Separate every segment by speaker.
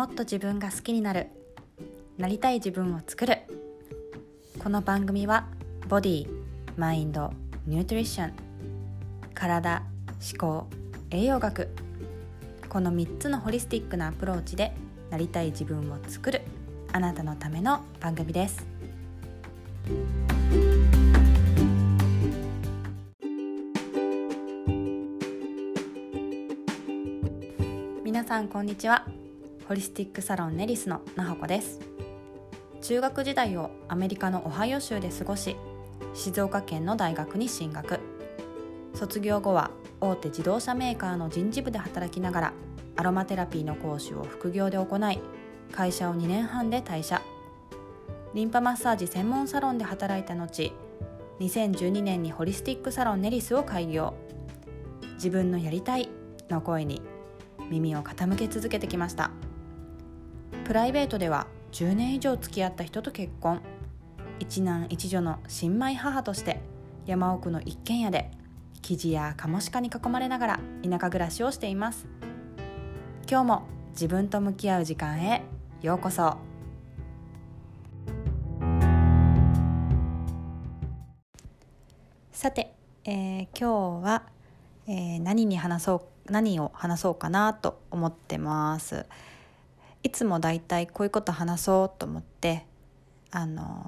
Speaker 1: もっと自分が好きになる。なりたい自分を作る。この番組はボディマインドニュートリション体思考栄養学。この3つのホリスティックなアプローチでなりたい自分を作る。あなたのための番組です。皆さんこんにちは。ホリスティックサロンネリスのなほこです。中学時代をアメリカのオハイオ州で過ごし静岡県の大学に進学。卒業後は大手自動車メーカーの人事部で働きながらアロマテラピーの講師を副業で行い会社を2年半で退社。リンパマッサージ専門サロンで働いた後2012年にホリスティックサロンネリスを開業。自分のやりたいの声に耳を傾け続けてきました。プライベートでは10年以上付き合った人と結婚。一男一女の新米母として山奥の一軒家で生地やカモシカに囲まれながら田舎暮らしをしています。今日も自分と向き合う時間へようこそ。さて、えー、今日は、えー、何に話そう何を話そうかなと思ってます。いつもだいたいこういうこと話そうと思ってあの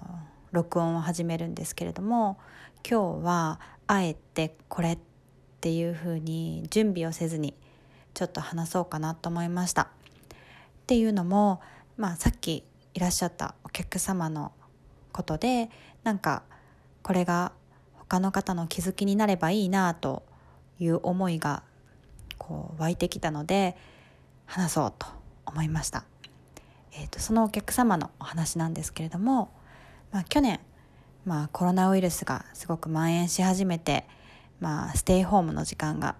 Speaker 1: 録音を始めるんですけれども今日はあえてこれっていうふうに準備をせずにちょっと話そうかなと思いました。っていうのも、まあ、さっきいらっしゃったお客様のことでなんかこれが他の方の気づきになればいいなという思いがこう湧いてきたので話そうと思いました、えーと、そのお客様のお話なんですけれども、まあ、去年、まあ、コロナウイルスがすごく蔓延し始めて、まあ、ステイホームの時間が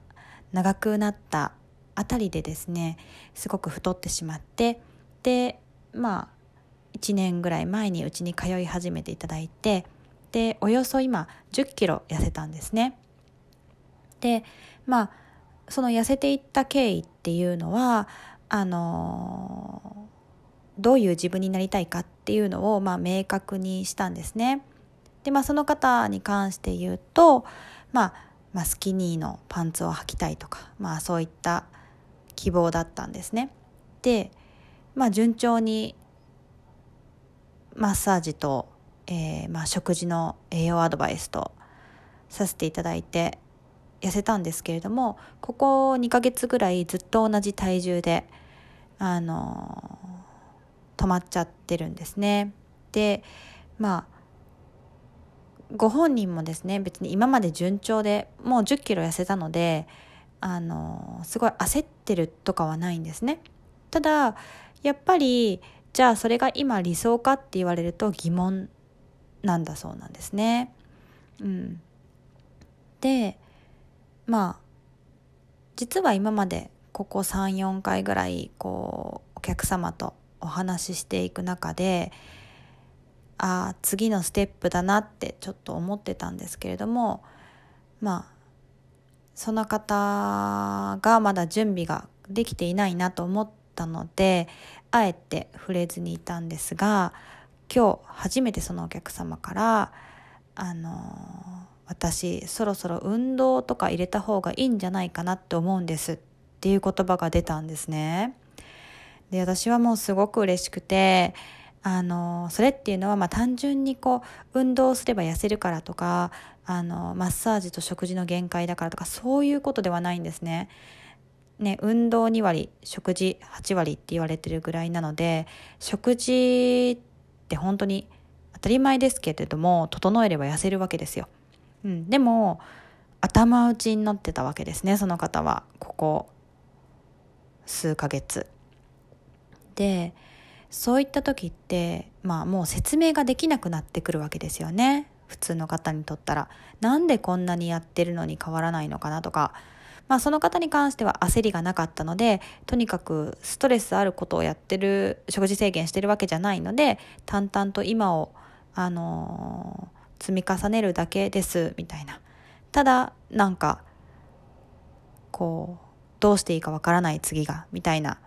Speaker 1: 長くなったあたりでですねすごく太ってしまってでまあ1年ぐらい前にうちに通い始めていただいてでおよそ今1 0キロ痩せたんですね。でまあその痩せていった経緯っていうのはあのどういう自分になりたいかっていうのを、まあ、明確にしたんですね。で、まあ、その方に関して言うと、まあ、まあ、スキニーのパンツを履きたいとか、まあ、そういった希望だったんですね。で、まあ、順調にマッサージと、えーまあ、食事の栄養アドバイスとさせていただいて痩せたんですけれどもここ2ヶ月ぐらいずっと同じ体重であの止まっちゃってるんですね。でまあご本人もですね別に今まで順調でもう1 0キロ痩せたのであのすごい焦ってるとかはないんですね。ただやっぱりじゃあそれが今理想かって言われると疑問なんだそうなんですね。うん、でまあ実は今までここ34回ぐらいこうお客様とお話ししていく中でああ次のステップだなってちょっと思ってたんですけれどもまあその方がまだ準備ができていないなと思ったのであえて触れずにいたんですが今日初めてそのお客様からあの私そろそろ運動とか入れた方がいいんじゃないかなって思うんです。っていう言葉が出たんですね。で私はもうすごく嬉しくてあのそれっていうのはまあ単純にこう運動すれば痩せるからとかあのマッサージと食事の限界だからとかそういうことではないんですね。ね、運動2割食事8割って言われてるぐらいなので食事って本当に当たり前ですけれども整えれば痩せるわけですよ。うん、でも頭打ちになってたわけですねその方はここ数ヶ月。でそういった時ってまあもう説明ができなくなってくるわけですよね普通の方にとったら。なんでこんなにやってるのに変わらないのかなとか。まあ、その方に関しては焦りがなかったのでとにかくストレスあることをやってる食事制限してるわけじゃないので淡々と今を、あのー、積み重ねるだけですみたいなただなんかこうどうしていいかわからない次がみたいな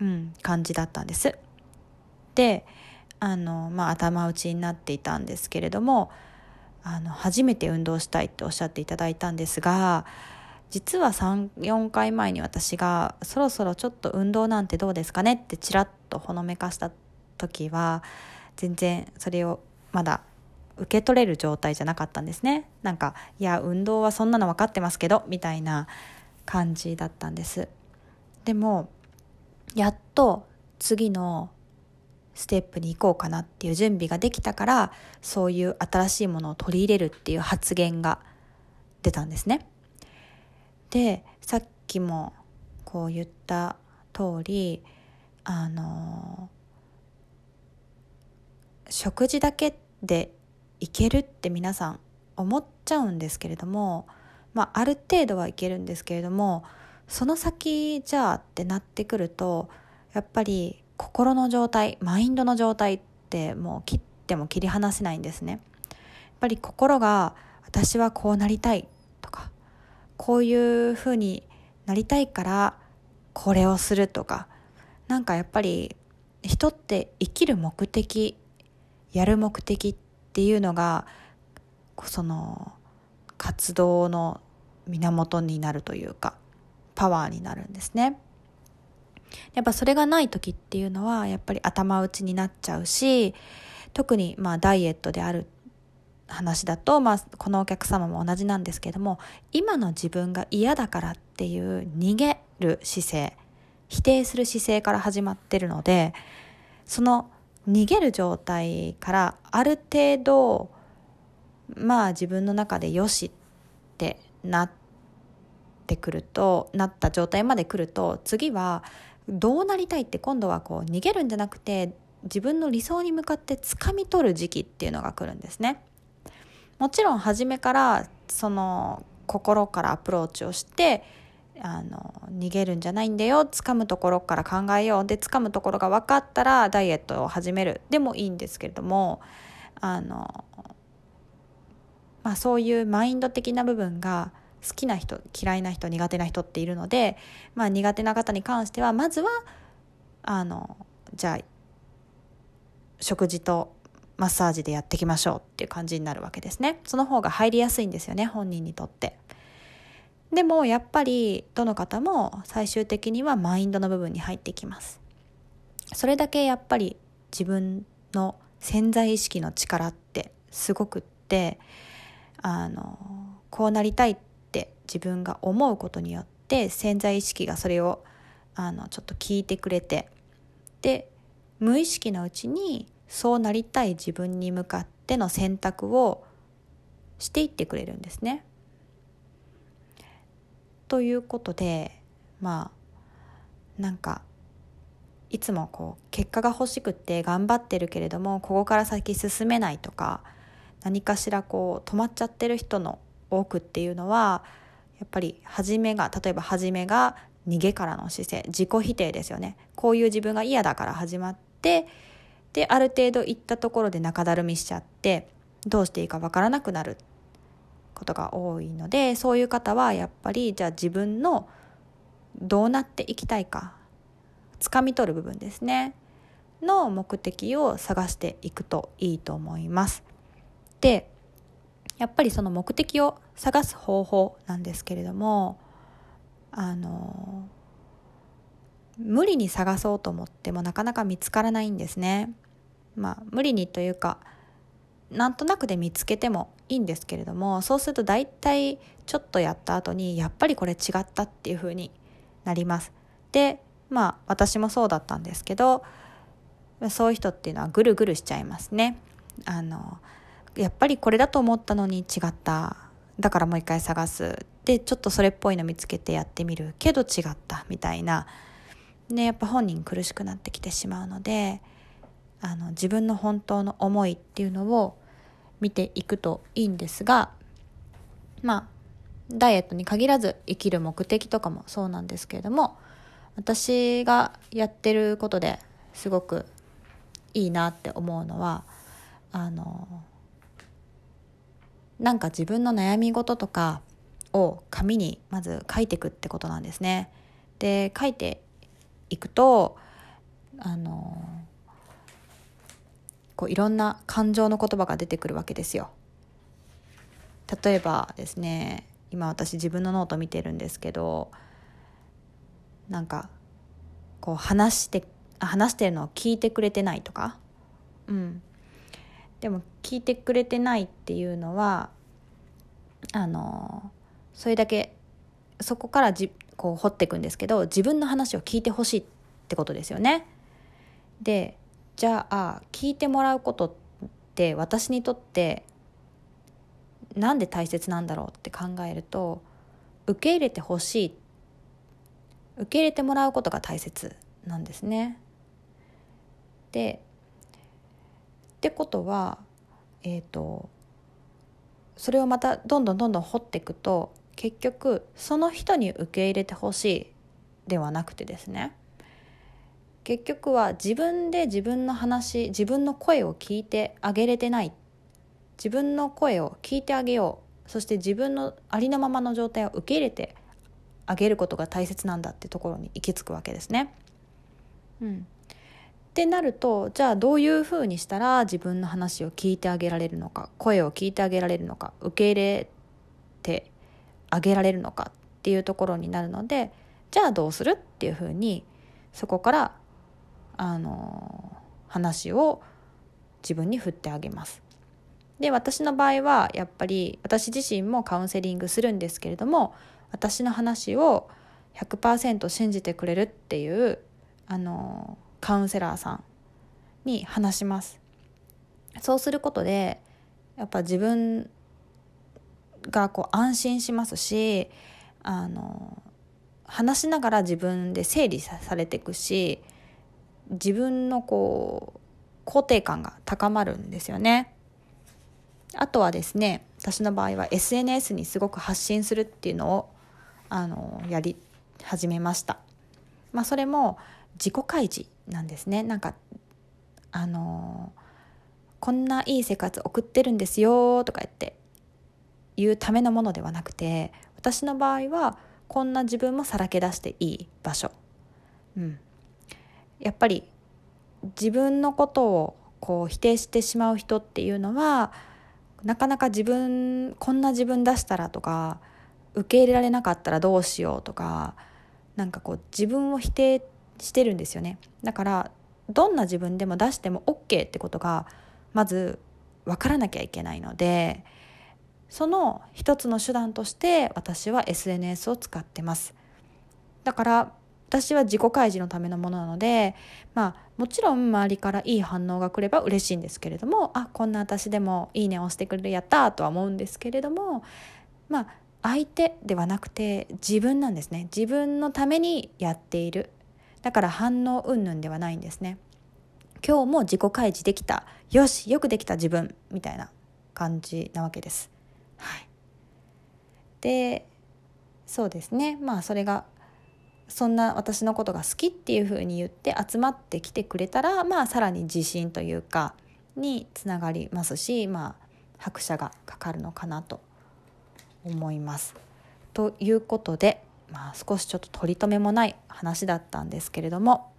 Speaker 1: うん、感じだったんです。であの、まあ、頭打ちになっていたんですけれどもあの初めて運動したいっておっしゃっていただいたんですが実は34回前に私が「そろそろちょっと運動なんてどうですかね?」ってちらっとほのめかした時は全然それをまだ受け取れる状態じゃなかったんですねなんかいや運動はそんなの分かってますけどみたいな感じだったんですでもやっと次のステップに行こうかなっていう準備ができたからそういう新しいものを取り入れるっていう発言が出たんですね。でさっきもこう言った通りあの食事だけでいけるって皆さん思っちゃうんですけれども、まあ、ある程度はいけるんですけれどもその先じゃあってなってくるとやっぱり心の状態マインドの状態ってもう切っても切り離せないんですね。やっぱり心が私はこうなりたいとかこういうふうになりたいからこれをするとかなんかやっぱり人って生きる目的やる目的っていうのがその活動の源になるというかパワーになるんですね。やっぱそれがない時っていうのはやっぱり頭打ちになっちゃうし特にまあダイエットである話だと、まあ、このお客様も同じなんですけども今の自分が嫌だからっていう逃げる姿勢否定する姿勢から始まってるのでその逃げる状態からある程度まあ自分の中でよしってなってくるとなった状態まで来ると次はどうなりたいって今度はこう逃げるんじゃなくて自分の理想に向かって掴み取る時期っていうのが来るんですね。もちろん初めからその心からアプローチをしてあの逃げるんじゃないんだよ掴むところから考えようで掴むところが分かったらダイエットを始めるでもいいんですけれどもあの、まあ、そういうマインド的な部分が好きな人嫌いな人苦手な人っているので、まあ、苦手な方に関してはまずはあのじゃあ食事とマッサージでやっていきましょうっていう感じになるわけですね。その方が入りやすいんですよね本人にとって。でもやっぱりどの方も最終的にはマインドの部分に入ってきます。それだけやっぱり自分の潜在意識の力ってすごくってあのこうなりたいって自分が思うことによって潜在意識がそれをあのちょっと聞いてくれてで無意識のうちにそうなりたい自分に向かっての選択をしていってくれるんですね。ということでまあなんかいつもこう結果が欲しくって頑張ってるけれどもここから先進めないとか何かしらこう止まっちゃってる人の多くっていうのはやっぱり初めが例えば初めが逃げからの姿勢自己否定ですよね。こういう自分が嫌だから始まってである程度行ったところで中だるみしちゃってどうしていいかわからなくなる。ことが多いのでそういう方はやっぱりじゃあ自分のどうなっていきたいか掴み取る部分ですね。の目的を探していくといいと思います。でやっぱりその目的を探す方法なんですけれどもあの無理に探そうと思ってもなかなか見つからないんですね。まあ無理にというかなんとなくで見つけてもいいんですけれどもそうすると大体ちょっとやった後にやっぱりこれ違ったっていう風になります。でまあ私もそうだったんですけどそういう人っていうのはぐるぐるしちゃいますね。あのやっぱりこれだと思ったのに違った。だからもう一回探す。でちょっとそれっぽいの見つけてやってみるけど違ったみたいな。でやっぱ本人苦しくなってきてしまうのであの自分の本当の思いっていうのを見ていくといいんですがまあダイエットに限らず生きる目的とかもそうなんですけれども私がやってることですごくいいなって思うのはあのなんか自分の悩み事とかを紙にまず書いていくってことなんですね。で書いていくとあのこういろんな感情の言葉が出てくるわけですよ。例えばですね今私自分のノート見てるんですけどなんかこう話して話してるのを聞いてくれてないとかうんでも聞いてくれてないっていうのはあのそれだけそこからじこう掘っていくんですけど自分の話を聞いてほしいってことですよね。でじゃあ聞いてもらうことって私にとってなんで大切なんだろうって考えると受け入れてほしい受け入れてもらうことが大切なんですね。でってことはえっ、ー、とそれをまたどんどんどんどん掘っていくと結局その人に受け入れてほしいではなくてですね。結局は自分で自分の話自分の声を聞いてあげれてない。自分の声を聞いてあげよう。そして自分のありのままの状態を受け入れてあげることが大切なんだってところに行き着くわけですね。うん、ってなるとじゃあどういうふうにしたら自分の話を聞いてあげられるのか声を聞いてあげられるのか受け入れてあげられるのかっていうところになるのでじゃあどうするっていうふうにそこからあの話を自分に振ってあげます。で私の場合はやっぱり私自身もカウンセリングするんですけれども私の話を100%信じてくれるっていうあのカウンセラーさんに話しますそうすることでやっぱ自分がこう安心しますしあの話しながら自分で整理されていくし自分のこう肯定感が高まるんですよね。あとはですね私の場合は SNS にすごく発信するっていうのをあのやり始めました。まあ、それも自己開示なんですね。なんかあのこんないい生活送ってるんですよとか言って言うためのものではなくて私の場合はこんな自分もさらけ出していい場所、うん、やっぱり自分のことをこう否定してしまう人っていうのはなかなか自分こんな自分出したらとか受け入れられなかったらどうしようとかなんかこう自分を否定してるんですよね。だからどんな自分でも出しても OK ってことがまず分からなきゃいけないのでその一つの手段として私は SNS を使ってます。だから私は自己開示のためのものなのでまあもちろん周りからいい反応が来れば嬉しいんですけれどもあこんな私でもいいねを押してくれるやったとは思うんですけれどもまあ相手ではなくて自分なんですね。自分のためにやっている。だから反応云々ではないんですね。今日も自己開示できた。よしよくできた自分みたいな感じなわけです。はい。でそうですね。まあそれがそんな私のことが好きっていうふうに言って集まってきてくれたらまあさらに自信というかにつながりますしまあ拍車がかかるのかなと思います。ということで、まあ、少しちょっと取り留めもない話だったんですけれども、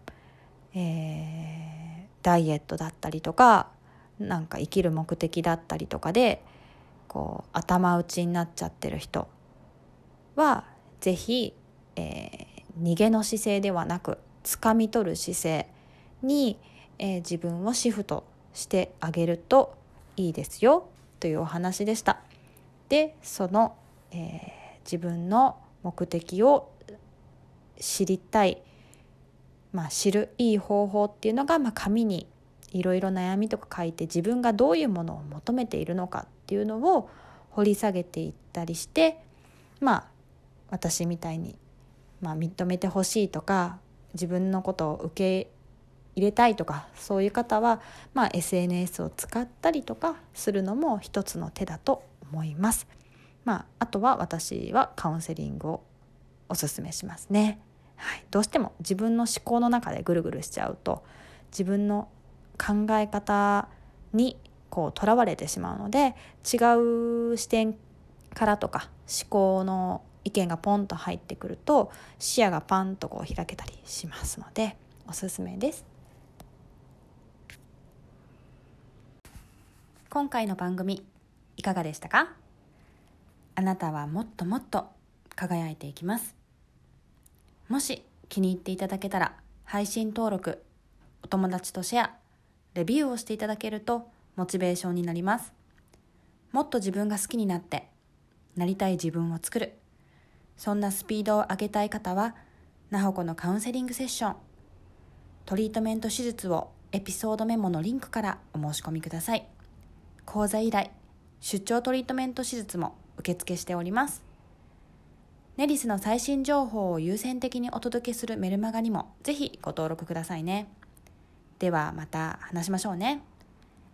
Speaker 1: えー、ダイエットだったりとかなんか生きる目的だったりとかでこう頭打ちになっちゃってる人は是非、えー、逃げの姿勢ではなく掴み取る姿勢に、えー、自分をシフトしてあげるといいですよというお話でした。でその、えー、自分の目的を知りたい、まあ、知るいい方法っていうのが、まあ、紙にいろいろ悩みとか書いて自分がどういうものを求めているのかっていうのを掘り下げていったりしてまあ私みたいにまあ、認めてほしいとか自分のことを受け入れたいとかそういう方は、まあ、SNS を使ったりとかするのも一つの手だと思います。まあ、あとは私はカウンセリングをおすすめしますね、はい、どうしても自分の思考の中でぐるぐるしちゃうと自分の考え方にこう囚われてしまうので違う視点からとか思考の意見がポンと入ってくると視野がパンとこう開けたりしますのでおすすめです。今回の番組いかがでしたか？あなたはもっともっと輝いていきます。もし気に入っていただけたら配信登録お友達とシェアレビューをしていただけるとモチベーションになります。もっと自分が好きになってなりたい自分を作る。そんなスピードを上げたい方はなほこのカウンセリングセッション。トリートメント手術をエピソードメモのリンクからお申し込みください。講座依頼出張トリートメント手術も受付しております。ネリスの最新情報を優先的にお届けするメルマガにもぜひご登録くださいね。ではまた話しましょうね。